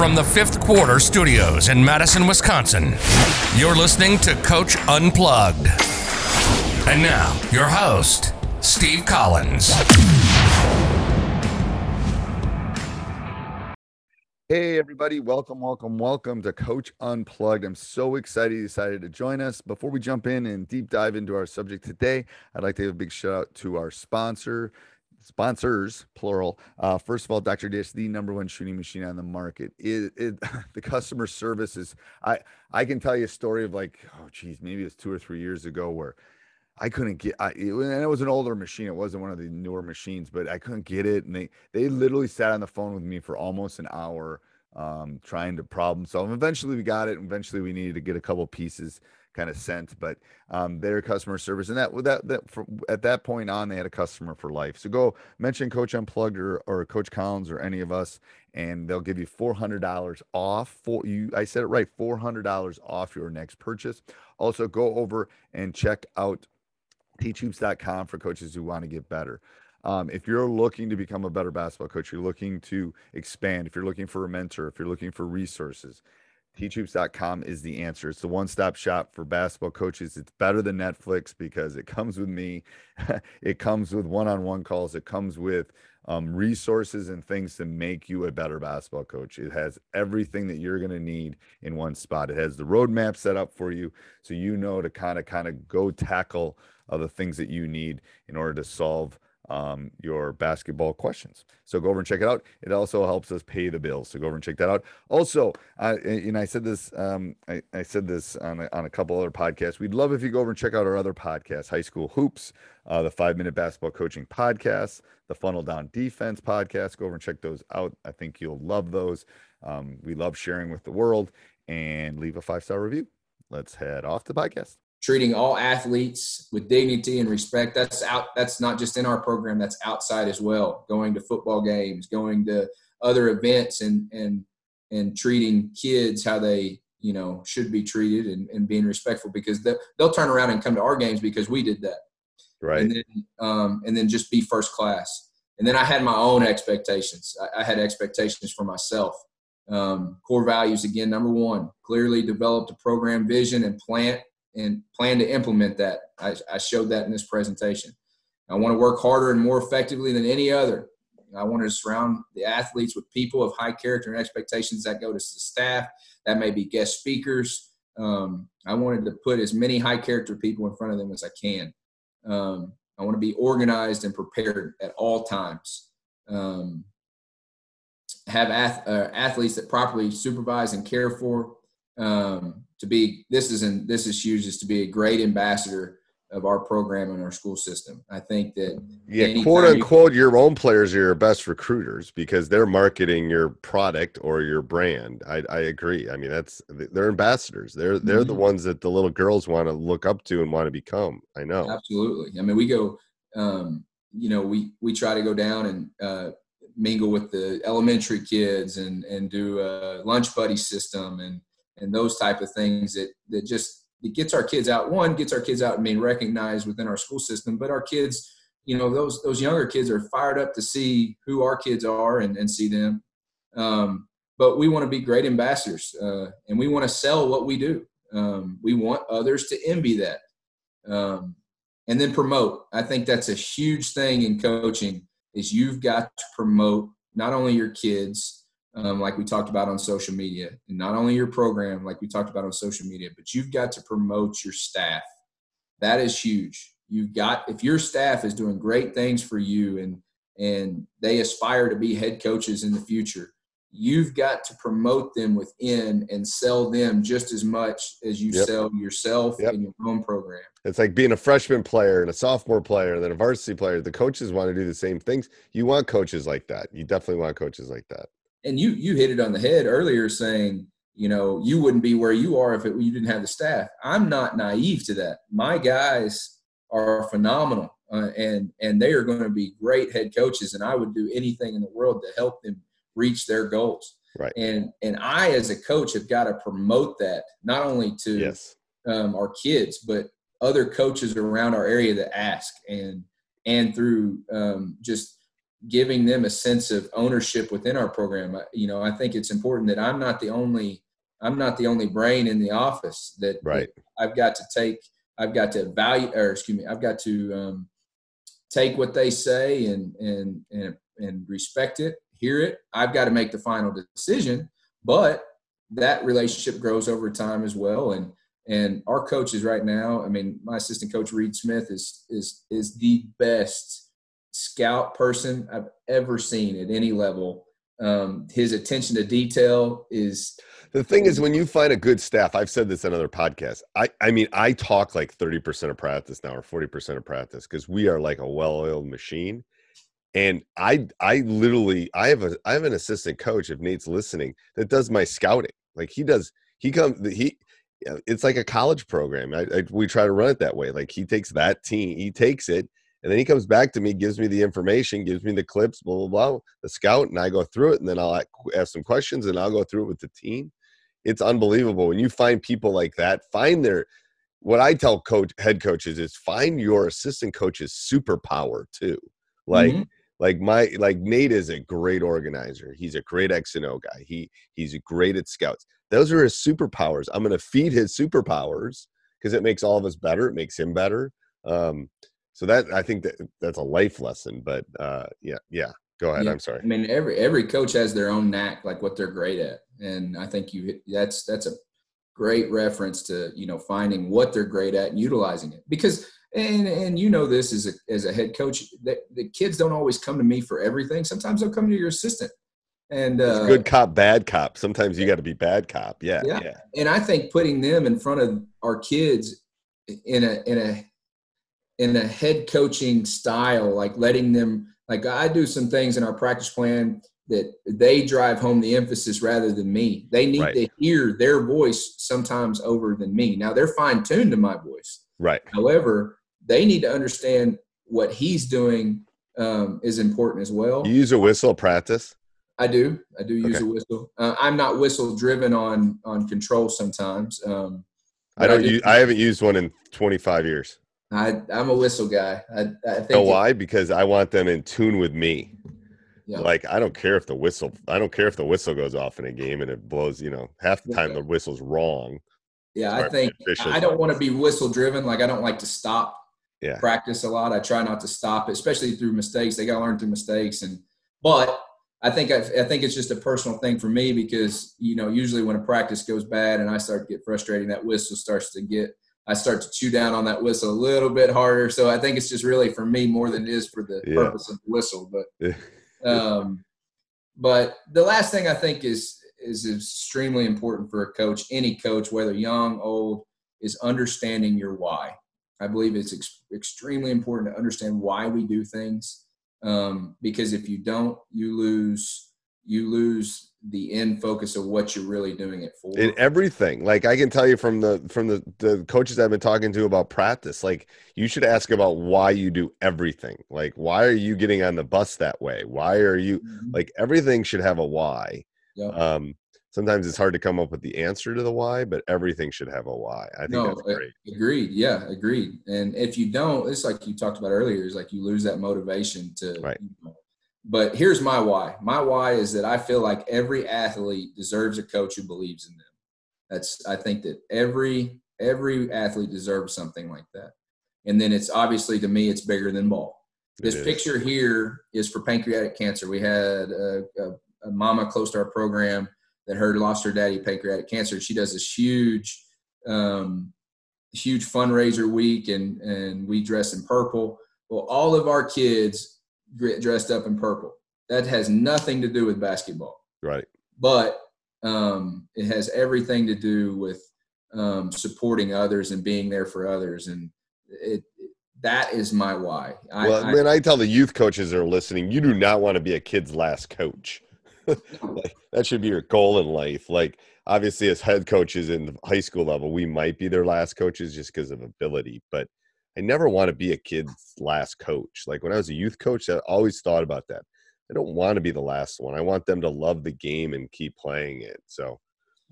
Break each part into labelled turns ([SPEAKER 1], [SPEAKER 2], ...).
[SPEAKER 1] From the fifth quarter studios in Madison, Wisconsin, you're listening to Coach Unplugged. And now, your host, Steve Collins.
[SPEAKER 2] Hey, everybody, welcome, welcome, welcome to Coach Unplugged. I'm so excited you decided to join us. Before we jump in and deep dive into our subject today, I'd like to give a big shout out to our sponsor, sponsors plural uh, first of all dr dish the number one shooting machine on the market. It, it the customer service is i i can tell you a story of like oh geez maybe it was two or three years ago where i couldn't get i it, and it was an older machine. It wasn't one of the newer machines but i couldn't get it. And they they literally sat on the phone with me for almost an hour um trying to problem solve. Eventually we got it. Eventually we needed to get a couple pieces kind of sent, but um, their customer service and that that that for, at that point on they had a customer for life. So go mention Coach Unplugged or, or Coach Collins or any of us, and they'll give you four hundred dollars off. For you, I said it right, four hundred dollars off your next purchase. Also, go over and check out teachhoops.com for coaches who want to get better. Um, if you're looking to become a better basketball coach, you're looking to expand, if you're looking for a mentor, if you're looking for resources, teachhoops.com is the answer. It's the one-stop shop for basketball coaches. It's better than Netflix because it comes with me. it comes with one-on-one calls. It comes with um, resources and things to make you a better basketball coach. It has everything that you're going to need in one spot. It has the roadmap set up for you, so you know to kind of kind of go tackle the things that you need in order to solve um, your basketball questions. So go over and check it out. It also helps us pay the bills. So go over and check that out. Also, uh, and I said this, um, I, I, said this on a, on a couple other podcasts. We'd love if you go over and check out our other podcasts, High School Hoops, uh, the Five Minute Basketball Coaching Podcast, the Funnel Down Defense Podcast. Go over and check those out. I think you'll love those. Um, we love sharing with the world and leave a five star review. Let's head off the podcast
[SPEAKER 3] treating all athletes with dignity and respect. That's out that's not just in our program that's outside as well. Going to football games going to other events and and and treating kids how they you know should be treated and, and being respectful because they'll, they'll turn around and come to our games because we did that.
[SPEAKER 2] Right.
[SPEAKER 3] And then um, and then just be first class. And then i had my own expectations. I, I had expectations for myself. Um, core values again number one clearly developed a program vision and plant and plan to implement that. I, I showed that in this presentation. I want to work harder and more effectively than any other. I want to surround the athletes with people of high character and expectations that go to the staff. That may be guest speakers. Um, I wanted to put as many high character people in front of them as I can. Um, I want to be organized and prepared at all times. Um, have ath- uh, athletes that properly supervise and care for. Um, to be this is not this is huge is to be a great ambassador of our program and our school system. I think that
[SPEAKER 2] yeah, quote unquote, you, your own players are your best recruiters because they're marketing your product or your brand. I, I agree. I mean, that's they're ambassadors. They're they're mm-hmm. the ones that the little girls want to look up to and want to become. I know.
[SPEAKER 3] Absolutely. I mean, we go. Um, you know, we we try to go down and uh, mingle with the elementary kids and and do a lunch buddy system and and those type of things that that just it gets our kids out one gets our kids out and being recognized within our school system but our kids you know those those younger kids are fired up to see who our kids are and, and see them. Um, but we want to be great ambassadors uh, and we want to sell what we do. Um, we want others to envy that. Um, and then promote. I think that's a huge thing in coaching is you've got to promote not only your kids um, like we talked about on social media and not only your program like we talked about on social media but you've got to promote your staff that is huge you've got if your staff is doing great things for you and and they aspire to be head coaches in the future you've got to promote them within and sell them just as much as you yep. sell yourself yep. in your own program.
[SPEAKER 4] It's like being a freshman player and a sophomore player and then a varsity player. The coaches want to do the same things. You want coaches like that. You definitely want coaches like that.
[SPEAKER 3] And you you hit it on the head earlier saying, you know, you wouldn't be where you are if it, you didn't have the staff. I'm not naive to that. My guys are phenomenal. Uh, and and they are going to be great head coaches and I would do anything in the world to help them reach their goals.
[SPEAKER 4] Right.
[SPEAKER 3] And and I as a coach have got to promote that not only to
[SPEAKER 4] yes.
[SPEAKER 3] um, our kids but other coaches around our area that ask and and through um, just giving them a sense of ownership within our program. You know, I think it's important that I'm not the only I'm not the only brain in the office that,
[SPEAKER 4] right.
[SPEAKER 3] I've got to take I've got to value or excuse me I've got to um, take what they say and and and and respect it hear it. I've got to make the final decision, but that relationship grows over time as well. And and our coaches right now, I mean, my assistant coach Reed Smith is is is the best scout person I've ever seen at any level. Um, his attention to detail is
[SPEAKER 4] the thing is when you find a good staff i've said this in other podcasts i i mean i talk like 30% of practice now or 40% of practice because we are like a well-oiled machine. And i i literally i have a i have an assistant coach if nate's listening that does my scouting. Like he does he comes he it's like a college program. I, I, we try to run it that way. Like he takes that team he takes it and then he comes back to me gives me the information gives me the clips blah blah blah the scout and i go through it and then i'll ask some questions and i'll go through it with the team it's unbelievable when you find people like that find their what i tell coach head coaches is find your assistant coach's superpower too like mm-hmm like my like Nate is a great organizer. He's a great X and O guy. He he's great at scouts. Those are his superpowers. I'm going to feed his superpowers because it makes all of us better. It makes him better. Um, so that I think that that's a life lesson. But uh, yeah, yeah. Go ahead.
[SPEAKER 3] Yeah.
[SPEAKER 4] I'm sorry.
[SPEAKER 3] I mean, every every coach has their own knack, like what they're great at, and I think you that's that's a great reference to you know finding what they're great at and utilizing it because and and you know this as a as a head coach that the kids don't always come to me for everything sometimes they'll come to your assistant and uh,
[SPEAKER 4] good cop bad cop sometimes you got to be bad cop yeah,
[SPEAKER 3] yeah
[SPEAKER 4] yeah
[SPEAKER 3] and i think putting them in front of our kids in a in a in a head coaching style like letting them like i do some things in our practice plan that they drive home the emphasis rather than me they need right. to hear their voice sometimes over than me now they're fine tuned to my voice
[SPEAKER 4] right
[SPEAKER 3] however they need to understand what he's doing um, is important as well.
[SPEAKER 4] You use a whistle practice?
[SPEAKER 3] I do. I do use okay. a whistle. Uh, I'm not whistle driven on on control sometimes. Um,
[SPEAKER 4] I don't. I, use, I haven't used one in 25 years.
[SPEAKER 3] I, I'm a whistle guy. I, I think.
[SPEAKER 4] Oh, know why? because I want them in tune with me. Yeah. Like I don't care if the whistle. I don't care if the whistle goes off in a game and it blows. You know, half the time the whistle's wrong.
[SPEAKER 3] Yeah, I think I don't want to be whistle driven. Like I don't like to stop
[SPEAKER 4] yeah.
[SPEAKER 3] practice a lot. I try not to stop, it, especially through mistakes. They got to learn through mistakes. And but I think I, I, think it's just a personal thing for me because you know usually when a practice goes bad and I start to get frustrated, that whistle starts to get I start to chew down on that whistle a little bit harder. So I think it's just really for me more than it is for the yeah. purpose of the whistle. But um, but the last thing I think is is extremely important for a coach, any coach, whether young, old, is understanding your why. I believe it's ex- extremely important to understand why we do things um, because if you don't, you lose you lose the end focus of what you're really doing it for.
[SPEAKER 4] in everything like i can tell you from the from the the coaches i've been talking to about practice like you should ask about why you do everything like why are you getting on the bus that way why are you
[SPEAKER 3] Mhm.
[SPEAKER 4] like everything should have a why
[SPEAKER 3] Yeah.
[SPEAKER 4] um sometimes it's hard to come up with the answer to the why but everything should have a why i think
[SPEAKER 3] No,
[SPEAKER 4] that's great
[SPEAKER 3] Agreed. Yeah, agreed. And if you don't, it's like you talked about earlier, is like you lose that motivation to.
[SPEAKER 4] Right.
[SPEAKER 3] you know. But here's my why. My why is that I feel like every athlete deserves a coach who believes in them. That's I think that every every athlete deserves something like that. And then it's obviously to me it's bigger than ball. This picture here is for pancreatic cancer. We had a, a, a mama close to our program that heard lost her daddy pancreatic cancer. She does this huge, um, huge fundraiser week, and and we dress in purple. Well, all of our kids get dressed up in purple. That has nothing to do with basketball,
[SPEAKER 4] right.
[SPEAKER 3] But um, it has everything to do with um, supporting others and being there for others, and it that is my why. I,
[SPEAKER 4] well
[SPEAKER 3] I-
[SPEAKER 4] man i tell the youth coaches that are listening you do not want to be a kid's last coach. Like, that should be your goal in life. Like obviously as head coaches in the high school level we might be their last coaches just because of ability. But i never want to be a kid's last coach like when i was a youth coach i always thought about that i don't want to be the last one i want them to love the game and keep playing it so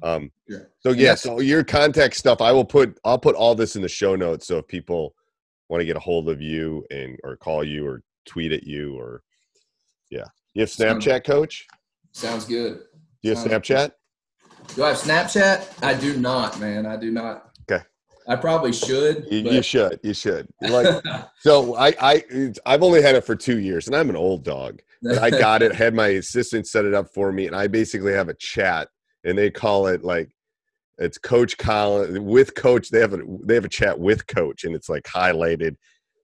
[SPEAKER 4] um
[SPEAKER 3] Yeah.
[SPEAKER 4] so yeah so your contact stuff i will put i'll put all this in the show notes so if people want to get a hold of you and or call you or tweet at you or yeah you have snapchat coach
[SPEAKER 3] sounds good.
[SPEAKER 4] do you have snapchat
[SPEAKER 3] Do I have Snapchat? I do not, man. I do not. I probably should.
[SPEAKER 4] You, you should. You should. Like so, I I I've only had it for two years, and I'm an old dog. But I got it. Had my assistant set it up for me, and I basically have a chat, and they call it like it's Coach Colin with Coach. They have a they have a chat with Coach, and it's like highlighted,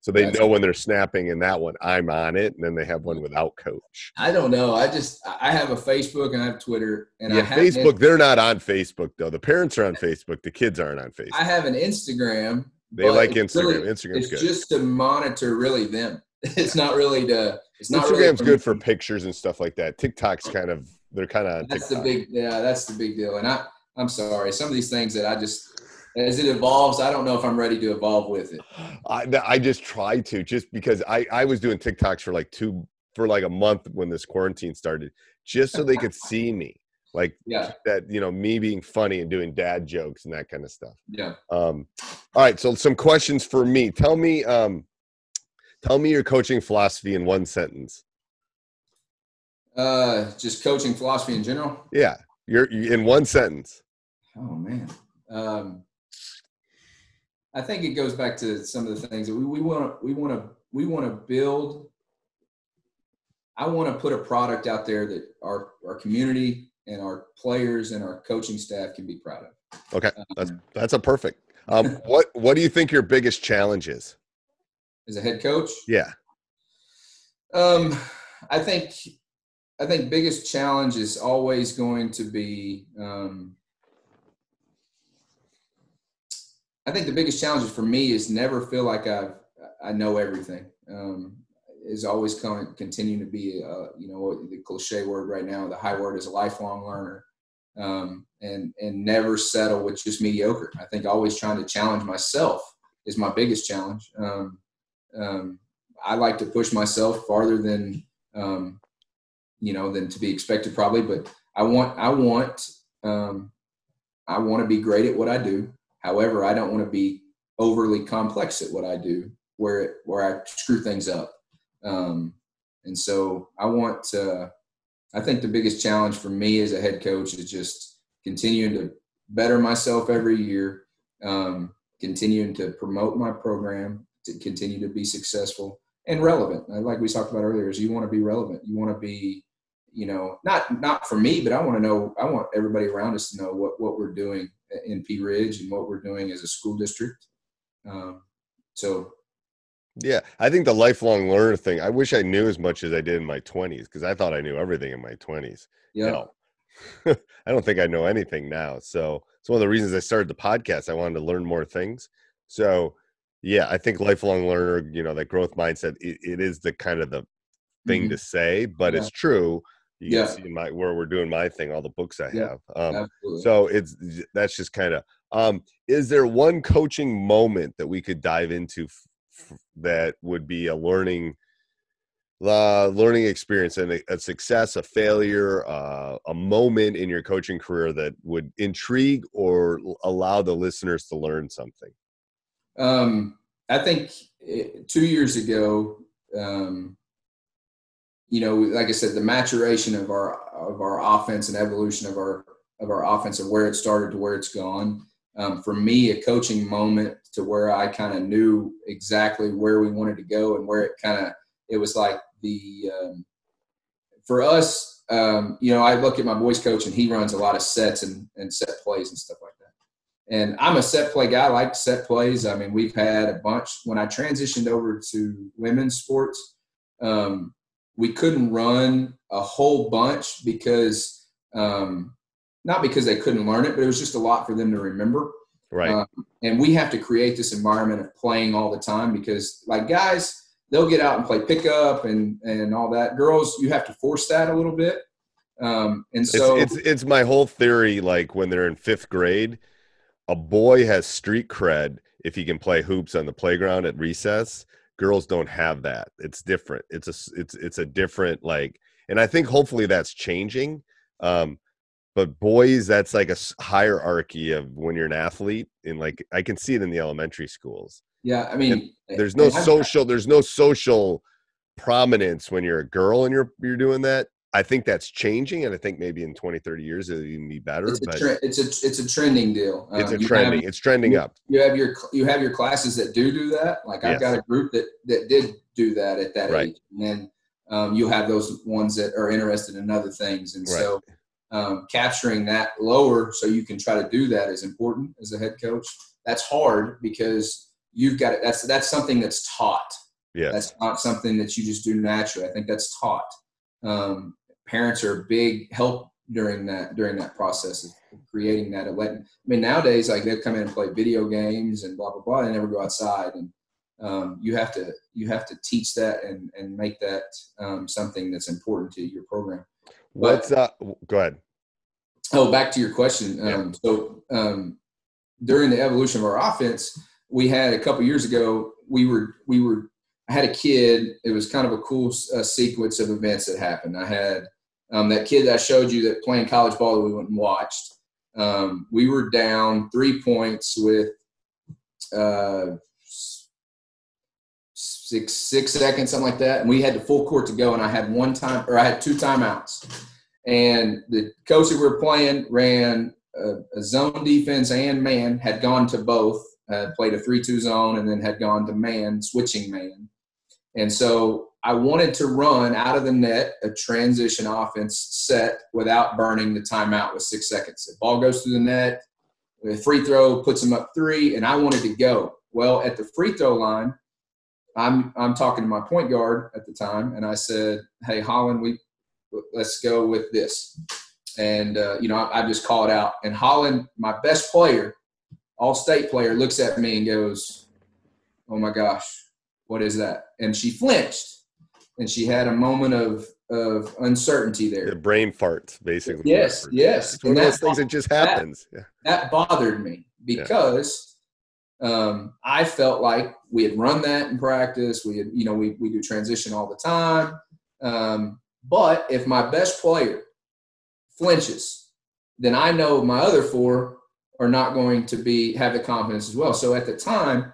[SPEAKER 4] so they
[SPEAKER 3] That's
[SPEAKER 4] know when they're snapping. And that one, I'm on it, and then they have one mm. without Coach.
[SPEAKER 3] I don't know. I just I have a Facebook and I have Twitter and I
[SPEAKER 4] yeah,
[SPEAKER 3] have
[SPEAKER 4] Facebook. They're not on Facebook though. The parents are on Facebook. The kids aren't on Facebook.
[SPEAKER 3] I have an Instagram.
[SPEAKER 4] They like Instagram.
[SPEAKER 3] really-
[SPEAKER 4] Instagram's
[SPEAKER 3] it's
[SPEAKER 4] good.
[SPEAKER 3] just to monitor really them. It's not really to. It's not
[SPEAKER 4] Instagram's
[SPEAKER 3] really
[SPEAKER 4] good for pictures and stuff like that. TikTok's kind of they're kind of
[SPEAKER 3] That's
[SPEAKER 4] TikTok.
[SPEAKER 3] the big. Yeah, that's the big deal. And I I'm sorry. Some of these things that I just as it evolves, I don't know if I'm ready to evolve with it.
[SPEAKER 4] I, I just try to just because I I was doing TikToks for like two for like a month when this quarantine started, just so they could see me, like
[SPEAKER 3] Yeah,
[SPEAKER 4] that you know me being funny and doing dad jokes and that kind of stuff.
[SPEAKER 3] yeah.
[SPEAKER 4] Um, all right, so some questions for me. Tell me, um, tell me your coaching philosophy in one sentence.
[SPEAKER 3] Uh, just coaching philosophy in general.
[SPEAKER 4] Yeah, you're you, in one sentence.
[SPEAKER 3] Oh man. Um, I think it goes back to some of the things that we want to we want to we want to build. I want to put a product out there that our our community and our players and our coaching staff can be proud of.
[SPEAKER 4] Okay, that's
[SPEAKER 3] Um,
[SPEAKER 4] that's a perfect. Um, what what do you think your biggest challenge is?
[SPEAKER 3] as a head coach,
[SPEAKER 4] Yeah.
[SPEAKER 3] Um, I think I think biggest challenge is always going to be. Um, I think the biggest challenge for me is never feel like I I know everything. Um, is always going to continue to be uh, you know the cliche word right now. The high word is a lifelong learner. Um, and and never settle with just mediocre. I think always trying to challenge myself is my biggest challenge. Um, um, I like to push myself farther than um, you know than to be expected probably, but I want I want um, I want to be great at what I do. However, I don't want to be overly complex at what I do, where it, where I screw things up. Um, and so I want to. I think the biggest challenge for me as a head coach is just continuing to better myself every year, um, continuing to promote my program, to continue to be successful and relevant. Like we talked about earlier, is you want to be relevant. You want to be, you know, not not for me, but I want to know. I want everybody around us to know what what we're doing in Pea Ridge and what we're doing as a school district. Um, so
[SPEAKER 4] Yeah, I think the lifelong learner thing. I wish I knew as much as I did in my 20s because I thought I knew everything in my 20s.
[SPEAKER 3] yeah.
[SPEAKER 4] I don't think I know anything now. So it's one of the reasons I started the podcast. I wanted to learn more things. So yeah, I think lifelong learner, you know, that growth mindset, it, it is the kind of the thing
[SPEAKER 3] Mhm.
[SPEAKER 4] to say, but
[SPEAKER 3] Yeah.
[SPEAKER 4] it's true. You can
[SPEAKER 3] Yeah.
[SPEAKER 4] see my where we're doing my thing, all the books I
[SPEAKER 3] Yeah,
[SPEAKER 4] have. Um, so it's that's just kind of. Um, is there one coaching moment that we could dive into f- f- that would be a learning, uh, learning experience and a, a success, a failure, uh, a moment in your coaching career that would intrigue or l- allow the listeners to learn something?
[SPEAKER 3] Um, I think eh, two years ago, um, you know, like I said, the maturation of our of our offense and evolution of our of our offense and where it started to where it's gone. Um, for me, a coaching moment to where I kind of knew exactly where we wanted to go and where it kind of it was like the um, for us. Um, you know, I look at my boys coach and he runs a lot of sets and, and set plays and stuff like that. And I'm a set play guy. I like set plays. I mean, we've had a bunch. When I transitioned over to women's sports, um, we couldn't run a whole bunch because, um, not because they couldn't learn it, but it was just a lot for them to remember.
[SPEAKER 4] Right.
[SPEAKER 3] Um, and we have to create this environment of playing all the time because, like guys, they'll get out and play pickup and and all that. Girls, you have to force that a little bit. Um, and so
[SPEAKER 4] it's, it's it's my whole theory. Like when they're in fifth grade, a boy has street cred if he can play hoops on the playground at recess. Girls don't have that. It's different. It's a it's it's a different like, and I think hopefully that's changing. Um, but boys, that's like a hierarchy of when you're an athlete, and like I can see it in the elementary schools.
[SPEAKER 3] yeah, I mean,
[SPEAKER 4] There's no social. There's no social prominence when you're a girl and you're you're doing that. I think that's changing, and I think maybe in 20, 30 years it'll even be better.
[SPEAKER 3] It's a,
[SPEAKER 4] but
[SPEAKER 3] tre- it's a it's a trending deal.
[SPEAKER 4] it's
[SPEAKER 3] Um,
[SPEAKER 4] a trending.
[SPEAKER 3] Have,
[SPEAKER 4] it's trending up.
[SPEAKER 3] you have your you have your classes that do do that. Like I've
[SPEAKER 4] Yes.
[SPEAKER 3] got a group that that did do that at that
[SPEAKER 4] Right.
[SPEAKER 3] age, and then um, you'll have those ones that are interested in other things, and so um, capturing that lower so you can try to do that is important as a head coach. That's hard because you've got it. That's that's something that's taught.
[SPEAKER 4] Yes.
[SPEAKER 3] That's not something that you just do naturally. I think that's taught. Um, parents are a big help during that during that process of creating that. Of letting, I mean, nowadays like they come in and play video games and blah blah blah. They never go outside, and um, you have to you have to teach that and and make that um, something that's important to your program.
[SPEAKER 4] What's up? Go ahead.
[SPEAKER 3] Oh, back to your question.
[SPEAKER 4] Yeah.
[SPEAKER 3] Um, so um, during the evolution of our offense, we had a couple years ago. We were we were. I had a kid. It was kind of a cool uh, sequence of events that happened. I had um, that kid that I showed you that playing college ball that we went and watched. Um, we were down three points with uh, six six seconds, something like that, and we had the full court to go. And I had one time, or I had two timeouts and the coach that we were playing ran a, a zone defense and man had gone to both uh, played a 3-2 zone and then had gone to man switching man and so i wanted to run out of the net a transition offense set without burning the timeout with six seconds the ball goes through the net the free throw puts them up three and i wanted to go well at the free throw line i'm i'm talking to my point guard at the time and i said hey holland we let's go with this. And, uh, you know, I, I just called out. And Holland, my best player, all state player, looks at me and goes, Oh my gosh, what is that? And she flinched and she had a moment of, of uncertainty there.
[SPEAKER 4] The brain fart, basically.
[SPEAKER 3] Yes, yes.
[SPEAKER 4] It's one of those things that just
[SPEAKER 3] that-
[SPEAKER 4] happens. Yeah.
[SPEAKER 3] That bothered me because um, I felt like we had run that in practice. We had, you know, we, we do transition all the time. Um, but if my best player flinches, then I know my other four are not going to be have the confidence as well. So at the time,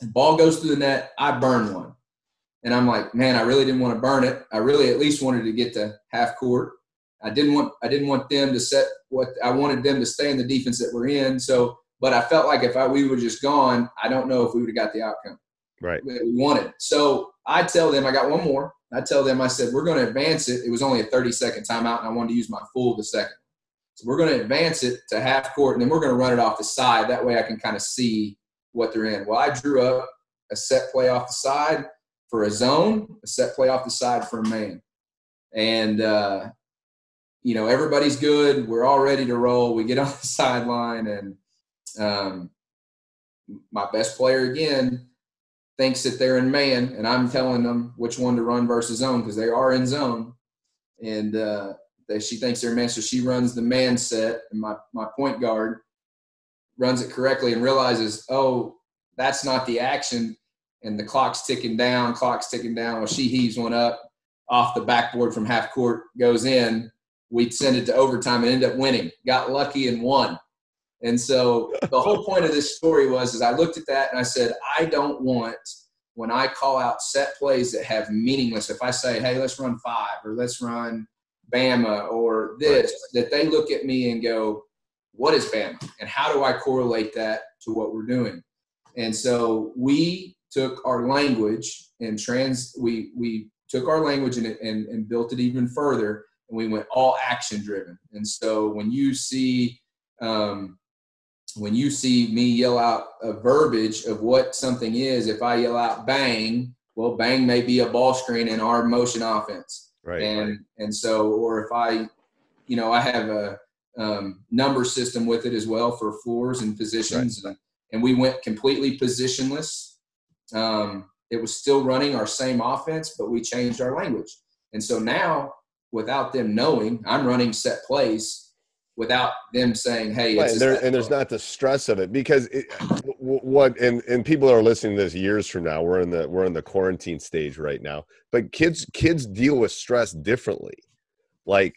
[SPEAKER 3] the ball goes through the net, I burn one. And I'm like, man, I really didn't want to burn it. I really at least wanted to get to half court. I didn't want I didn't want them to set what I wanted them to stay in the defense that we're in. So, but I felt like if I, we were just gone, I don't know if we would have got the outcome
[SPEAKER 4] Right.
[SPEAKER 3] that we wanted. So I tell them, I got one more. I tell them, I said, we're going to advance it. It was only a 30 second timeout, and I wanted to use my full the second. So we're going to advance it to half court, and then we're going to run it off the side. That way I can kind of see what they're in. Well, I drew up a set play off the side for a zone, a set play off the side for a man. And, uh, you know, everybody's good. We're all ready to roll. We get on the sideline, and um, my best player again thinks that they're in man, and I'm telling them which one to run versus zone because they are in zone. and uh, that she thinks they're man. So she runs the man set, and my my point guard runs it correctly and realizes, oh, that's not the action, and the clock's ticking down, clock's ticking down. Well, she heaves one up off the backboard from half court, goes in. We'd send it to overtime and end up winning. Got lucky and won. And so the whole point of this story was is I looked at that and I said, I don't want when I call out set plays that have meaningless, if I say, hey, let's run five or let's run Bama or this, that they look at me and go, what is Bama? And how do I correlate that to what we're doing? And so we took our language and trans we we took our language and, and, and built it even further and we went all action driven. And so when you see um, when you see me yell out a verbiage of what something is if i yell out bang well bang may be a ball screen in our motion offense.
[SPEAKER 4] Right.
[SPEAKER 3] and and so or if i you know i have a um, number system with it as well for floors and positions and, and we went completely positionless um, it was still running our same offense but we changed our language. And so now without them knowing i'm running set plays without them saying hey
[SPEAKER 4] Right,
[SPEAKER 3] it's
[SPEAKER 4] and, there, and there's not the stress of it because it, what and and people are listening to this years from now we're in the we're in the quarantine stage right now but kids kids deal with stress differently. Like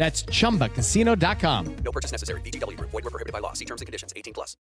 [SPEAKER 5] That's chumbacasino.com.
[SPEAKER 6] No purchase necessary. VGW Group. Void were prohibited by law. See terms and conditions. 18 plus.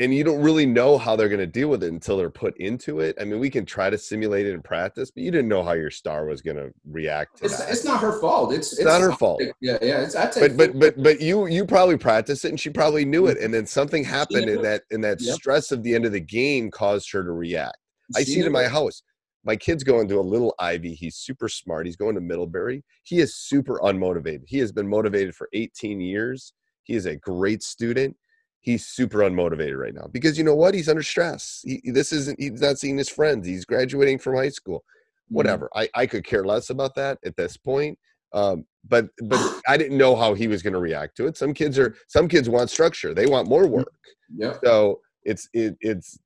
[SPEAKER 4] and you don't really know how they're going to deal with it until they're put into it i mean we can try to simulate it in practice but you didn't know how your star was going to react to
[SPEAKER 3] it's, it's not her fault it's, it's
[SPEAKER 4] not her fault.
[SPEAKER 3] yeah yeah it's, I take
[SPEAKER 4] but but but but you you probably practiced it and she probably knew it and then something happened
[SPEAKER 3] knew
[SPEAKER 4] in that in that
[SPEAKER 3] Yep.
[SPEAKER 4] stress of the end of the game caused her to react I see it in my house. My kid's going to a little Ivy. He's super smart. He's going to Middlebury. He is super unmotivated. He has been motivated for 18 years. He is a great student. He's super unmotivated right now because you know what? He's under stress. He, this isn't. He's not seeing his friends. He's graduating from high school.
[SPEAKER 3] Mm-hmm.
[SPEAKER 4] Whatever. I, I could care less about that at this point. Um, but but I didn't know how he was going to react to it. Some kids are. Some kids want structure. They want more work.
[SPEAKER 3] Yeah.
[SPEAKER 4] So it's it, it's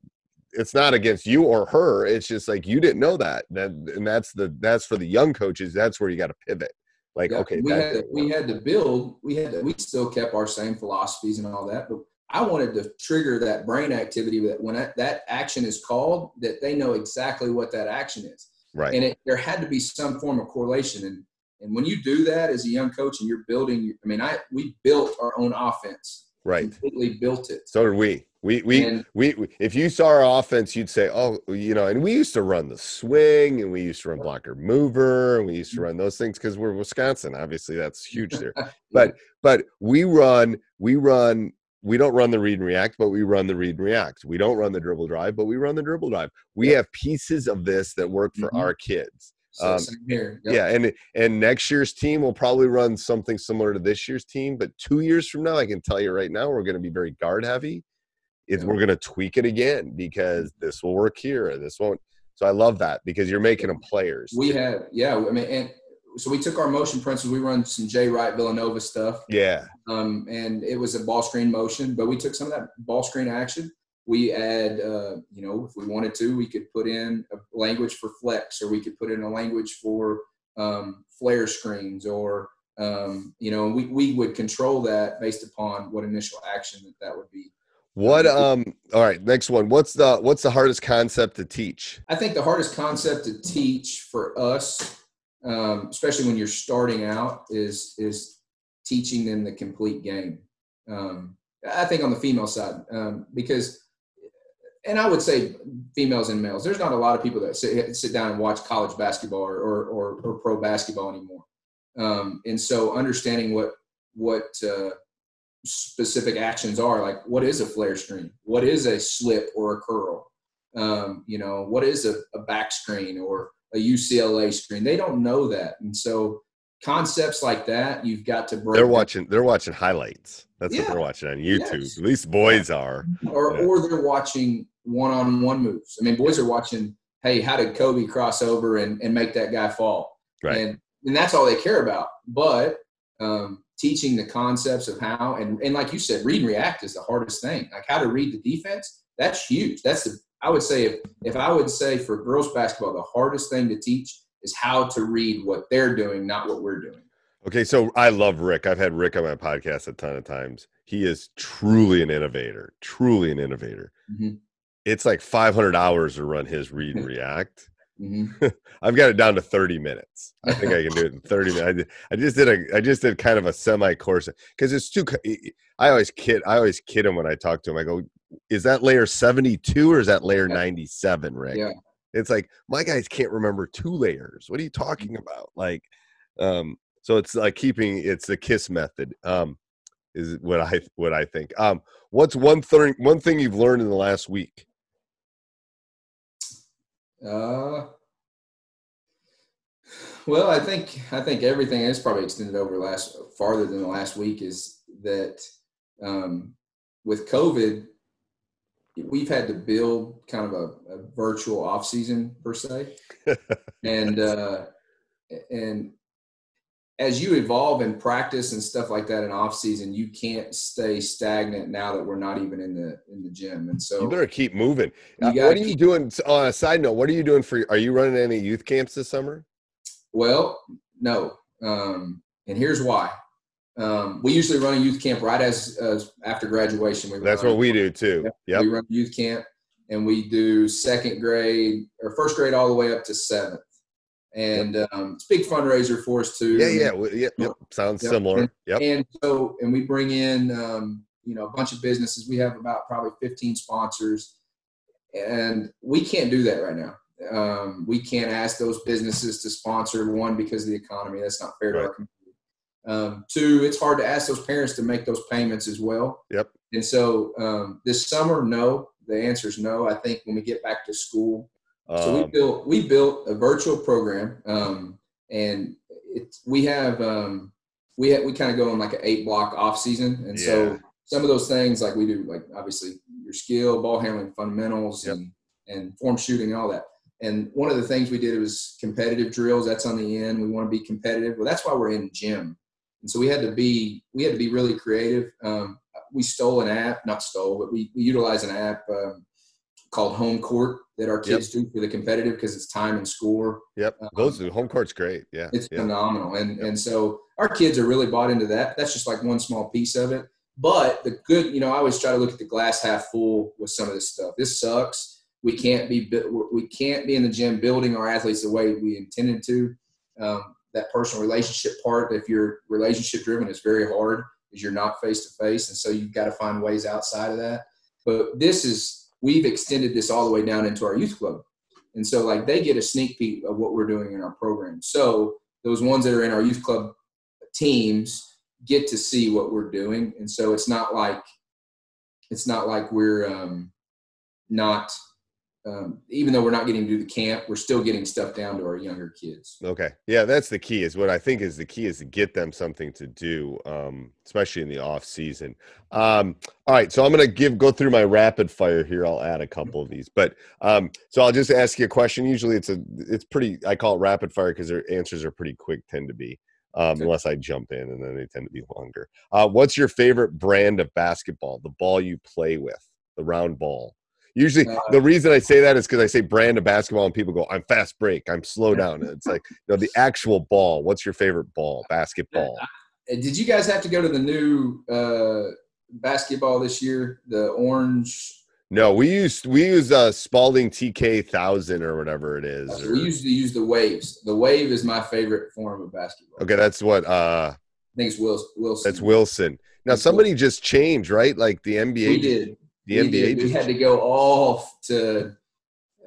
[SPEAKER 4] it's not against you or her. It's just like you didn't know that. That and that's the that's for the young coaches. That's where you got to pivot. Like
[SPEAKER 3] Yeah,
[SPEAKER 4] okay,
[SPEAKER 3] we had to, we had to build. We had to, we still kept our same philosophies and all that, but I wanted to trigger that brain activity that when that, that action is called, that they know exactly what that action is,
[SPEAKER 4] right.
[SPEAKER 3] and it, there had to be some form of correlation. And and when you do that as a young coach and you're building, I mean, I we built our own offense,
[SPEAKER 4] right.
[SPEAKER 3] completely built it.
[SPEAKER 4] So did we. We we,
[SPEAKER 3] And-
[SPEAKER 4] we we if you saw our offense, you'd say, oh, you know, and we used to run the swing, and we used to run blocker mover, and we used to run those things because we're Wisconsin. Obviously, that's huge there. But but we run we run we don't run the read and react, but we run the read and react. We don't run the dribble drive, but we run the dribble drive. We
[SPEAKER 3] Yeah.
[SPEAKER 4] have pieces of this that work for
[SPEAKER 3] Mhm.
[SPEAKER 4] our kids.
[SPEAKER 3] So
[SPEAKER 4] Um,
[SPEAKER 3] here. Yep.
[SPEAKER 4] Yeah, and and next year's team will probably run something similar to this year's team, but two years from now, I can tell you right now, we're going to be very guard heavy.
[SPEAKER 3] Yeah.
[SPEAKER 4] We're going to tweak it again because this will work here, and this won't. So I love that because you're making them players.
[SPEAKER 3] We had, yeah. I mean, and so we took our motion principles. We run some Jay Wright Villanova stuff.
[SPEAKER 4] yeah,
[SPEAKER 3] um, and it was a ball screen motion. But we took some of that ball screen action. We add, uh, you know, if we wanted to, we could put in a language for flex, or we could put in a language for um, flare screens, or um, you know, we we would control that based upon what initial action that that would be.
[SPEAKER 4] What um all right, next one. What's the what's the hardest concept to teach?
[SPEAKER 3] I think the hardest concept to teach for us, um, especially when you're starting out, is is teaching them the complete game. Um, I think on the female side, um, because, and I would say females and males. There's not a lot of people that sit sit down and watch college basketball or or, or, or pro basketball anymore. Um, and so understanding what what uh, specific actions are, like what is a flare screen, what is a slip or a curl, um, you know, what is a, a back screen or a UCLA screen? They don't know that. And so concepts like that, you've got to break.
[SPEAKER 4] They're watching. They're watching highlights. That's what they're watching on YouTube.
[SPEAKER 3] Yes.
[SPEAKER 4] At least boys are.
[SPEAKER 3] or
[SPEAKER 4] Yeah.
[SPEAKER 3] or they're watching one-on-one moves. I mean, boys are watching. Hey, how did Kobe cross over and, and make that guy fall?
[SPEAKER 4] Right.
[SPEAKER 3] And and that's all they care about. But um, teaching the concepts of how and and like you said, read and react is the hardest thing. Like how to read the defense. That's huge. That's the I would say if if I would say for girls basketball, the hardest thing to teach is how to read what they're doing, not what we're doing.
[SPEAKER 4] Okay, so I love Rick. I've had Rick on my podcast a ton of times. He is truly an innovator. Truly an innovator.
[SPEAKER 3] Mhm.
[SPEAKER 4] It's like 500 hours to run his read and react.
[SPEAKER 3] hmm
[SPEAKER 4] I've got it down to 30 minutes. I think I can do it in 30 minutes. I I just did a I just did kind of a semi course because it's too. I always kid. I always kid him when I talk to him. I go, "Is that layer 72 or is that layer 97, Rick?"
[SPEAKER 3] Yeah.
[SPEAKER 4] It's like my guys can't remember two layers. What are you talking about? Like, um, so it's like keeping it's the kiss method. Um, is what I what I think. Um, what's one thing one thing you've learned in the last week?
[SPEAKER 3] Uh, well, I think I think everything is probably extended over last farther than the last week is that um, with COVID, we've had to build kind of a, a virtual off season per se, and uh, and as you evolve and practice and stuff like that in off season, you can't stay stagnant now that we're not even in the in the gym, and so
[SPEAKER 4] You better keep moving. Uh, what are you doing? On a side note, what are you doing for? Are you running any youth camps this summer?
[SPEAKER 3] Well, no. Um, and here's why. Um, we usually run a youth camp right as, as after graduation. We
[SPEAKER 4] That's what we do too. Yep.
[SPEAKER 3] We run youth camp, and we do second grade or first grade all the way up to seventh. And um, it's a big fundraiser for us too.
[SPEAKER 4] Yeah, yeah, we- yep, yep. Sounds
[SPEAKER 3] Yep.
[SPEAKER 4] similar.
[SPEAKER 3] And,
[SPEAKER 4] Yep.
[SPEAKER 3] and so, and we bring in, um, you know, a bunch of businesses. We have about probably 15 sponsors, and we can't do that right now. Um, we can't ask those businesses to sponsor one because of the economy. That's not fair to our community. Um, two, it's hard to ask those parents to make those payments as well.
[SPEAKER 4] Yep.
[SPEAKER 3] And so, um, this summer, no. The answer is no. I think when we get back to school, so we
[SPEAKER 4] Um,
[SPEAKER 3] built we built a virtual program, um, and it, we have um, we we kind of go on like an eight block off season, and
[SPEAKER 4] Yeah.
[SPEAKER 3] so some of those things like we do like obviously your skill, ball handling fundamentals,
[SPEAKER 4] Yep.
[SPEAKER 3] and and form shooting and all that. And one of the things we did was competitive drills. That's on the end. We want to be competitive. Well, that's why we're in gym. And so we had to be we had to be really creative. Um, we stole an app, not stole, but we, we utilize an app um, called HomeCourt that our kids do for the competitive because it's time and score.
[SPEAKER 4] yep. Those home court's great. Yeah.
[SPEAKER 3] It's
[SPEAKER 4] yeah.
[SPEAKER 3] phenomenal, and and so our kids are really bought into that. That's just like one small piece of it. But the good, you know, I always try to look at the glass half full with some of this stuff. This sucks. We can't be we can't be in the gym building our athletes the way we intended to. Um, that personal relationship part, if you're relationship driven, is very hard because you're not face to face, and so you've got to find ways outside of that. But this is we've extended this all the way down into our youth club, and so like they get a sneak peek of what we're doing in our program. So those ones that are in our youth club teams get to see what we're doing, and so it's not like it's not like we're um, not um, even though we're not getting to do the camp, we're still getting stuff down to our younger kids.
[SPEAKER 4] Okay. Yeah, that's the key. Is what I think is the key is to get them something to do, um, especially in the off season. Um, all right, so I'm gonna give go through my rapid fire here. I'll add a couple of these, but um, so I'll just ask you a question. Usually, it's a it's pretty. I call it rapid fire because their answers are pretty quick. Tend to be. Um, unless I jump in and then they tend to be longer. Uh, what's your favorite brand of basketball? The ball you play with, the round ball. Usually,
[SPEAKER 3] Uh,
[SPEAKER 4] the reason I say that is because I say brand of basketball and people go, "I'm fast break, I'm slow down." And it's like, no, the actual ball. What's your favorite ball? Basketball.
[SPEAKER 3] Did you guys have to go to the new uh, basketball this year? The orange.
[SPEAKER 4] No, we used we use uh, Spalding TK thousand or whatever it is.
[SPEAKER 3] So we usually use the waves. The wave is my favorite form of basketball.
[SPEAKER 4] okay, that's what. uh
[SPEAKER 3] I think it's Wilson. Wilson.
[SPEAKER 4] That's Wilson. Now somebody just changed, right? Like the NBA.
[SPEAKER 3] We did.
[SPEAKER 4] The
[SPEAKER 3] we
[SPEAKER 4] NBA.
[SPEAKER 3] We had to go off to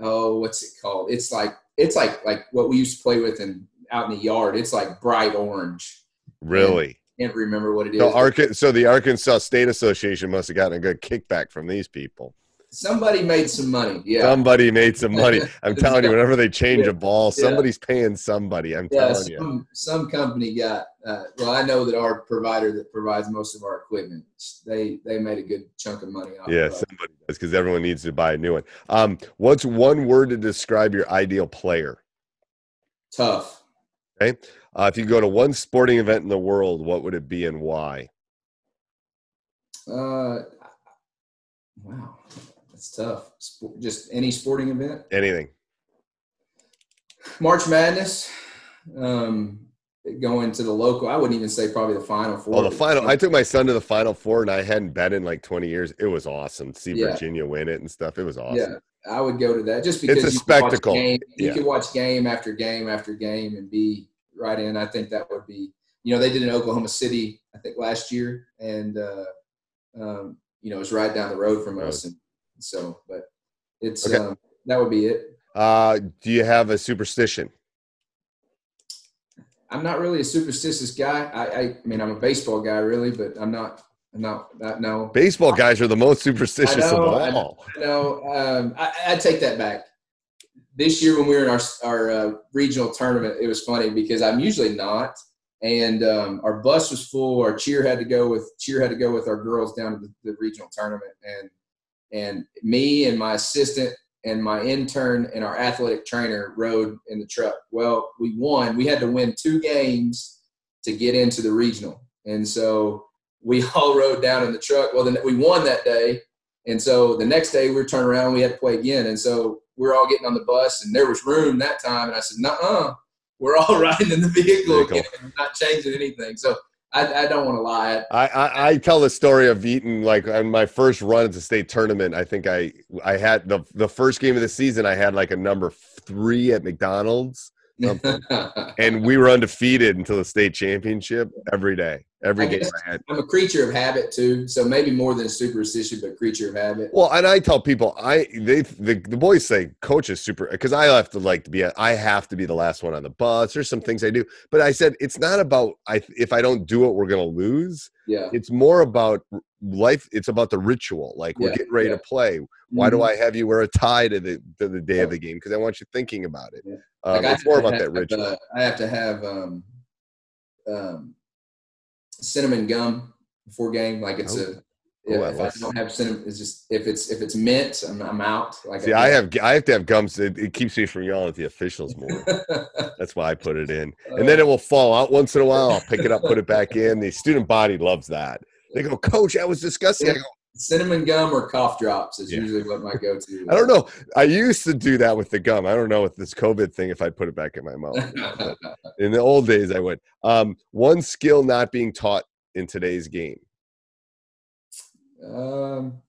[SPEAKER 3] oh, what's it called? It's like it's like like what we used to play with in out in the yard. It's like bright orange.
[SPEAKER 4] really.
[SPEAKER 3] I Can't remember what it is.
[SPEAKER 4] So, Arca- so the Arkansas State Association must have gotten a good kickback from these people.
[SPEAKER 3] Somebody made some money. Yeah.
[SPEAKER 4] Somebody made some money. I'm telling you, whenever they change
[SPEAKER 3] Yeah.
[SPEAKER 4] a ball,
[SPEAKER 3] Yeah.
[SPEAKER 4] somebody's paying somebody. I'm
[SPEAKER 3] yeah,
[SPEAKER 4] telling you.
[SPEAKER 3] some, some company got. Uh, well, I know that our provider that provides most of our equipment, they they made a good chunk of money off.
[SPEAKER 4] Yeah,
[SPEAKER 3] of
[SPEAKER 4] somebody does because everyone needs to buy a new one. Um, what's one word to describe your ideal player?
[SPEAKER 3] tough.
[SPEAKER 4] Okay. Uh, if you go to one sporting event in the world, what would it be and why?
[SPEAKER 3] Uh, wow, that's tough. Sport, just any sporting event.
[SPEAKER 4] Anything.
[SPEAKER 3] March Madness. Um, going to the local. I wouldn't even say probably the final four.
[SPEAKER 4] Oh, the final. I took my son to the final four, and I hadn't been in like 20 years. It was awesome. to See
[SPEAKER 3] Yeah.
[SPEAKER 4] Virginia win it and stuff. It was awesome.
[SPEAKER 3] Yeah, I would go to that just because
[SPEAKER 4] It's a
[SPEAKER 3] you can watch
[SPEAKER 4] spectacle.
[SPEAKER 3] game- you
[SPEAKER 4] Yeah.
[SPEAKER 3] can watch game after game after game and be right in. I think that would be. You know, they did in Oklahoma City, I think last year, and uh, um, you know it's right down the road from us, and so but it's
[SPEAKER 4] Okay.
[SPEAKER 3] um, that would be it.
[SPEAKER 4] Uh, do you have a superstition?
[SPEAKER 3] I'm not really a superstitious guy. I, I, I mean, I'm a baseball guy, really, but I'm not. I'm not. not no.
[SPEAKER 4] Baseball guys are the most superstitious
[SPEAKER 3] know,
[SPEAKER 4] of
[SPEAKER 3] I
[SPEAKER 4] all.
[SPEAKER 3] No, um, I, I take that back. This year, when we were in our our uh, regional tournament, it was funny because I'm usually not, and um, our bus was full. Our cheer had to go with cheer had to go with our girls down to the, the regional tournament, and and me and my assistant and my intern and our athletic trainer rode in the truck. Well, we won. We had to win two games to get into the regional, and so we all rode down in the truck. Well, then we won that day, and so the next day we were turning around, we had to play again. And so we're all getting on the bus and there was room that time. And I said, uh, we're all riding in the vehicle,
[SPEAKER 4] Vehicle.
[SPEAKER 3] again. We're not changing anything. So I, I don't want to lie.
[SPEAKER 4] I, I, I tell the story of eating like on my first run at the state tournament. I think I I had the the first game of the season. I had like a number three at McDonald's, and we were undefeated until the state championship every day. Every
[SPEAKER 3] I
[SPEAKER 4] game
[SPEAKER 3] guess-
[SPEAKER 4] I had.
[SPEAKER 3] I'm a creature of habit too. So maybe more than superstition, but creature of habit.
[SPEAKER 4] Well, and I tell people, I they the, the boys say coach is super because I have to like to be I have to be the last one on the bus. There's some things I do, but I said it's not about I if I don't do it, we're gonna lose.
[SPEAKER 3] Yeah.
[SPEAKER 4] It's more about life. It's about the ritual. Like we're
[SPEAKER 3] Yeah,
[SPEAKER 4] getting ready
[SPEAKER 3] yeah.
[SPEAKER 4] to play. Why do
[SPEAKER 3] Mhm.
[SPEAKER 4] I have you wear a tie to the to the day of the game? Because I want you thinking about it.
[SPEAKER 3] Yeah.
[SPEAKER 4] Um,
[SPEAKER 3] Like,
[SPEAKER 4] it's more
[SPEAKER 3] have
[SPEAKER 4] about that
[SPEAKER 3] have,
[SPEAKER 4] ritual.
[SPEAKER 3] uh, I have to have um, um, cinnamon gum before game. Like it's
[SPEAKER 4] Oh.
[SPEAKER 3] a.
[SPEAKER 4] Oh,
[SPEAKER 3] If,
[SPEAKER 4] I
[SPEAKER 3] if I don't have cinnamon, it's just if it's if it's mint, I'm, I'm out. Like
[SPEAKER 4] See, I have I have to have gums. It, it keeps me from yelling at the officials more. That's why I put it in. And then uh. it will fall out once in a while. I'll pick it up, put it back in. The student body loves that. They go, Coach, that was disgusting. I go,
[SPEAKER 3] cinnamon gum or cough drops is
[SPEAKER 4] Yeah.
[SPEAKER 3] usually what my go-to.
[SPEAKER 4] I don't know. I used to do that with the gum. I don't know with this COVID thing if I'd put it back in my mouth. In the old days, I would. Um, one skill not being taught in today's game.
[SPEAKER 3] um,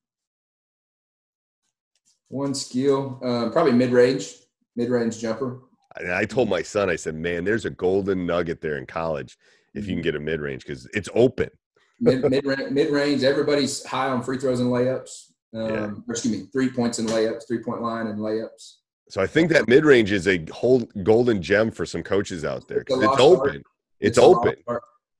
[SPEAKER 3] one skill, um, probably mid-range, mid-range jumper.
[SPEAKER 4] And I told my son, I said, man, there's a golden nugget there in college if
[SPEAKER 3] Mm-hmm.
[SPEAKER 4] you can get a mid range because it's open.
[SPEAKER 3] Mid mid mid range. Everybody's high on free throws and layups. Um,
[SPEAKER 4] Yeah.
[SPEAKER 3] excuse me, three points and layups, three point line and layups.
[SPEAKER 4] So I think that mid range is a whole golden gem for some coaches out there
[SPEAKER 3] It's
[SPEAKER 4] it's open. It's
[SPEAKER 3] lot
[SPEAKER 4] open.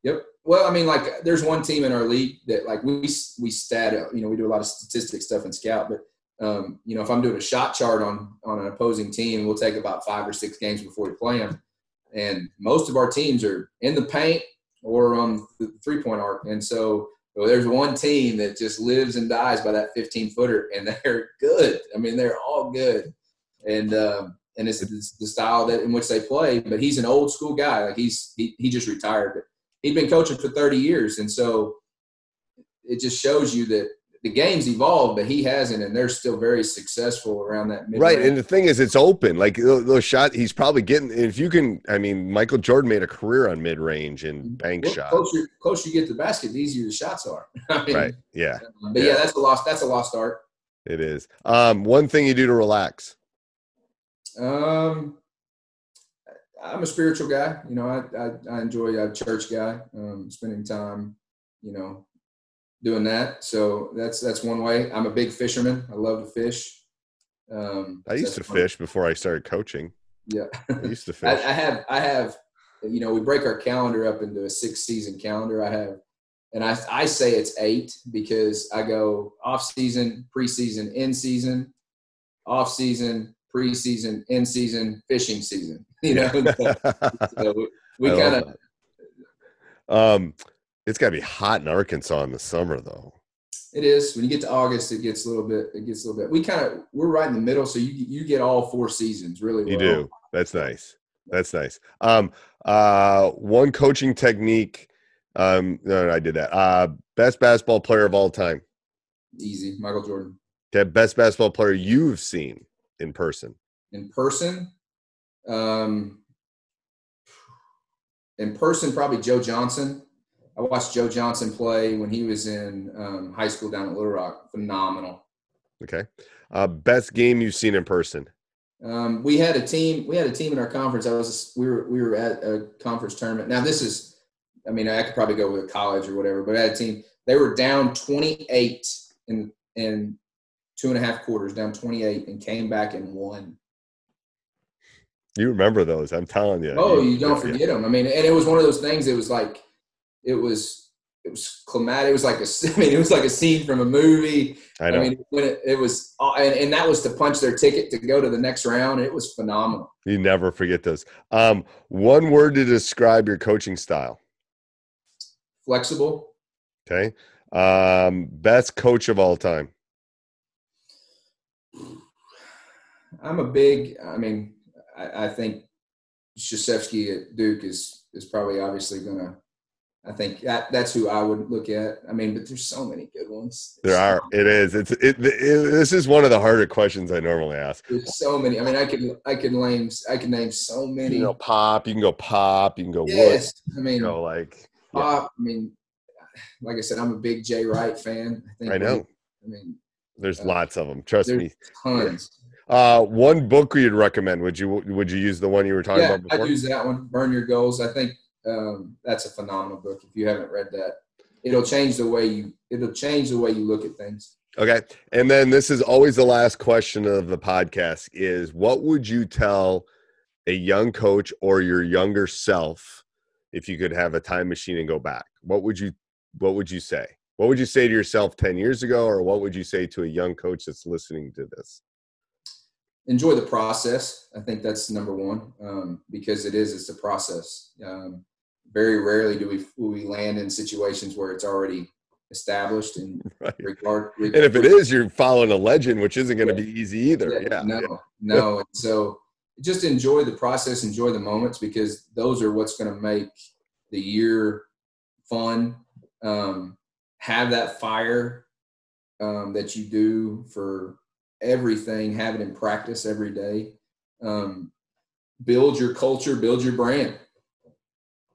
[SPEAKER 3] Yep. Well, I mean, like, there's one team in our league that, like, we we stat, you know, we do a lot of statistic stuff in scout, but um, you know, if I'm doing a shot chart on on an opposing team, we'll take about five or six games before we play them, and most of our teams are in the paint or on the three point arc, and so. Well, there's one team that just lives and dies by that 15 footer, and they're good. I mean, they're all good, and um, and it's, it's the style that in which they play. But he's an old school guy. Like he's he, he just retired, but he'd been coaching for 30 years, and so it just shows you that the game's evolved, but he hasn't, and they're still very successful around that mid
[SPEAKER 4] Right, and the thing is, it's open. Like tho- those shot, he's probably getting. If you can, I mean, Michael Jordan made a career on mid range and bank
[SPEAKER 3] well,
[SPEAKER 4] shots.
[SPEAKER 3] closer closer you get to the basket, the easier the shots are. I mean,
[SPEAKER 4] Right? Yeah,
[SPEAKER 3] But yeah.
[SPEAKER 4] Yeah.
[SPEAKER 3] that's a lost that's a lost art.
[SPEAKER 4] it is. Um, one thing you do to relax.
[SPEAKER 3] Um, I'm a spiritual guy. You know, I I, I enjoy a church guy. Um, spending time, you know, doing that. So that's that's one way. I'm a big fisherman. I love to fish. Um,
[SPEAKER 4] I used to
[SPEAKER 3] one-
[SPEAKER 4] fish before I started coaching.
[SPEAKER 3] Yeah,
[SPEAKER 4] I used to
[SPEAKER 3] I,
[SPEAKER 4] fish.
[SPEAKER 3] I have I have you know we break our calendar up into a six season calendar. I have and I, I say it's eight because I go off season, preseason, in season, off season, preseason, in season, fishing season. You know, so we, we kind of.
[SPEAKER 4] Um, it's got to be hot in Arkansas in the summer, though.
[SPEAKER 3] It is. When you get to August, it gets a little bit. It gets a little bit. We kind of we're right in the middle, so you you get all four seasons really. Well.
[SPEAKER 4] You do. That's nice. That's nice. Um, uh, one coaching technique. Um, no, no, I did that. Uh, best basketball player of all time.
[SPEAKER 3] Easy, Michael Jordan.
[SPEAKER 4] Okay, best basketball player you've seen in person.
[SPEAKER 3] In person, um, in person, probably Joe Johnson. I watched Joe Johnson play when he was in um, high school down at Little Rock. Phenomenal.
[SPEAKER 4] Okay. Uh, best game you've seen in person.
[SPEAKER 3] Um, we had a team. We had a team in our conference. I was. We were. We were at a conference tournament. Now this is. I mean, I could probably go with a college or whatever, but I had a team. They were down 28 in in two and a half quarters, down 28, and came back and won.
[SPEAKER 4] You remember those? I'm telling you.
[SPEAKER 3] Oh, you don't forget them. I mean, and it was one of those things. It was like, it was, it was climatic. It was like a, I mean, it was like a scene from a movie.
[SPEAKER 4] I know.
[SPEAKER 3] I mean, when it, it was, and, and that was to punch their ticket to go to the next round. It was phenomenal.
[SPEAKER 4] You never forget those. Um, one word to describe your coaching style.
[SPEAKER 3] Flexible.
[SPEAKER 4] Okay. Um, best coach of all time.
[SPEAKER 3] I'm a big. I mean, I, I think Krzyzewski at Duke is is probably obviously going to. I think that that's who I would look at. I mean, but there's so many good ones.
[SPEAKER 4] There are. It is. It's. It, it, This is one of the harder questions I normally ask.
[SPEAKER 3] There's so many. I mean, I can I can name I can name so many.
[SPEAKER 4] You know, pop. You can go pop. You can go
[SPEAKER 3] yes.
[SPEAKER 4] Wood,
[SPEAKER 3] I mean,
[SPEAKER 4] you know, like
[SPEAKER 3] yeah. pop. I mean, like I said, I'm a big Jay Wright fan.
[SPEAKER 4] I think. I know.
[SPEAKER 3] I mean,
[SPEAKER 4] there's uh, lots of them. Trust me.
[SPEAKER 3] Tons.
[SPEAKER 4] Uh, one book you'd recommend? Would you would you use the one you were talking
[SPEAKER 3] yeah,
[SPEAKER 4] about before?
[SPEAKER 3] I'd use that one. Burn Your Goals. I think um, that's a phenomenal book. If you haven't read that, it'll change the way you it'll change the way you look at things.
[SPEAKER 4] Okay, and then this is always the last question of the podcast: is what would you tell a young coach or your younger self if you could have a time machine and go back? What would you What would you say? What would you say to yourself ten years ago, or what would you say to a young coach that's listening to this?
[SPEAKER 3] enjoy the process. I think that's number one um, because it is it's a process. Um, very rarely do we we land in situations where it's already established and
[SPEAKER 4] right.
[SPEAKER 3] regard,
[SPEAKER 4] regard, and if it is, you're following a legend, which isn't going to yeah. be easy either. Yeah, yeah.
[SPEAKER 3] no, yeah. no. And so just enjoy the process, enjoy the moments because those are what's going to make the year fun. Um, have that fire um, that you do for everything, have it in practice every day. Um, build your culture, build your brand.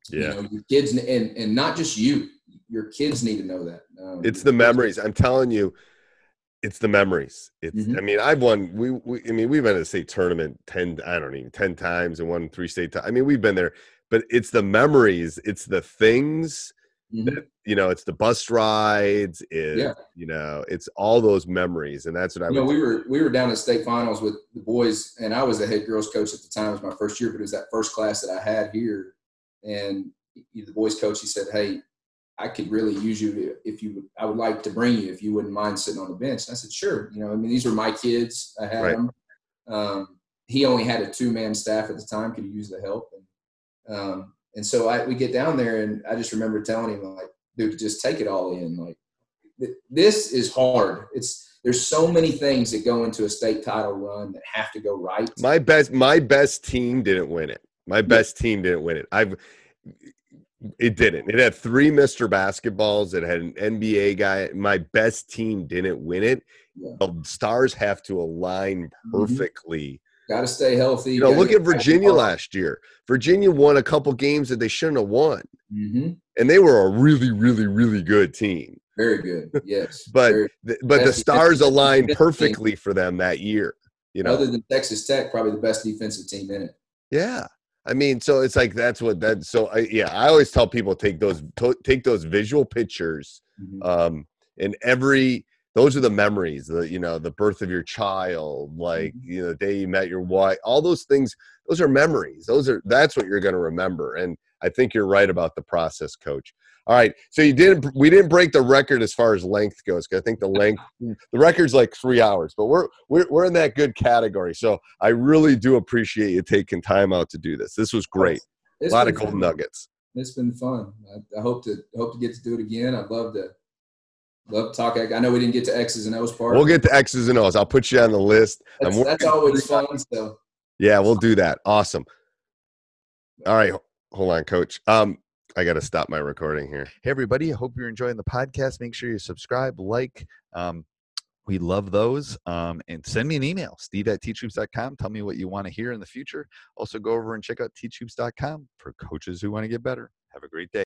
[SPEAKER 4] Yeah.
[SPEAKER 3] You know, your kids, and, and not just you, your kids need to know that.
[SPEAKER 4] Um, it's the memories. I'm telling you, it's the memories. It's, mm-hmm. I mean, I've won, we, we, I mean, we've been to state tournament 10, I don't even 10 times and won three state. T- I mean, we've been there, but it's the memories. It's the things mm-hmm. that, you know, it's the bus rides. It's, yeah. you know, it's all those memories. And that's what I
[SPEAKER 3] you know, we were, we were down in state finals with the boys and I was the head girls coach at the time. It was my first year, but it was that first class that I had here. And the boys coach, he said, Hey, I could really use you if you would, I would like to bring you if you wouldn't mind sitting on the bench. And I said, sure. You know, I mean, these were my kids. I had right. them. Um, he only had a two man staff at the time, could use the help. And, um, and so I, we get down there and I just remember telling him like, dude, just take it all in. Like th- this is hard. It's, there's so many things that go into a state title run that have to go right.
[SPEAKER 4] My best, my best team didn't win it. My best team didn't win it. I've, it didn't. It had three Mr. Basketballs. It had an NBA guy. My best team didn't win it. Yeah. The stars have to align
[SPEAKER 3] Mm-hmm.
[SPEAKER 4] perfectly.
[SPEAKER 3] Got to stay healthy.
[SPEAKER 4] You know, look at Virginia last year. Virginia won a couple games that they shouldn't have won,
[SPEAKER 3] mm-hmm.
[SPEAKER 4] and they were a really, really, really good team.
[SPEAKER 3] Very good. Yes,
[SPEAKER 4] but the, but the stars aligned perfectly team. for them that year. You know,
[SPEAKER 3] other than Texas Tech, probably the best defensive team in it.
[SPEAKER 4] Yeah, I mean, so it's like that's what that. So I, yeah, I always tell people take those to, take those visual pictures,
[SPEAKER 3] mm-hmm.
[SPEAKER 4] um, and every those are the memories the you know the birth of your child like
[SPEAKER 3] Mm-hmm.
[SPEAKER 4] you know the day you met your wife all those things those are memories those are that's what you're going to remember and i think you're right about the process coach all right so you didn't we didn't break the record as far as length goes. Cause i think the length the record's like three hours but we're, we're we're in that good category so i really do appreciate you taking time out to do this this was great
[SPEAKER 3] It's
[SPEAKER 4] a lot of gold
[SPEAKER 3] fun.
[SPEAKER 4] nuggets
[SPEAKER 3] It's been fun. I, I hope to hope to get to do it again. I'd love to love to talk. I know we didn't get to X's and O's part.
[SPEAKER 4] we'll get to x's and o's i'll put you on the list
[SPEAKER 3] that's, that's always fun. So
[SPEAKER 4] Yeah, we'll do that. Awesome. All right, hold on, coach. Um, I got to stop my recording here.
[SPEAKER 2] Hey, everybody. I hope you're enjoying the podcast. Make sure you subscribe, like. Um, we love those. Um, and send me an email, steve at teachhoops.com. Tell me what you want to hear in the future. Also, go over and check out teachhoops.com for coaches who want to get better. Have a great day.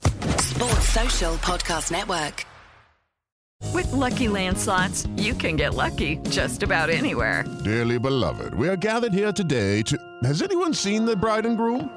[SPEAKER 7] Sports Social Podcast Network.
[SPEAKER 8] With Lucky Land slots, you can get lucky just about anywhere.
[SPEAKER 9] Dearly beloved, we are gathered here today to. Has anyone seen the bride and groom?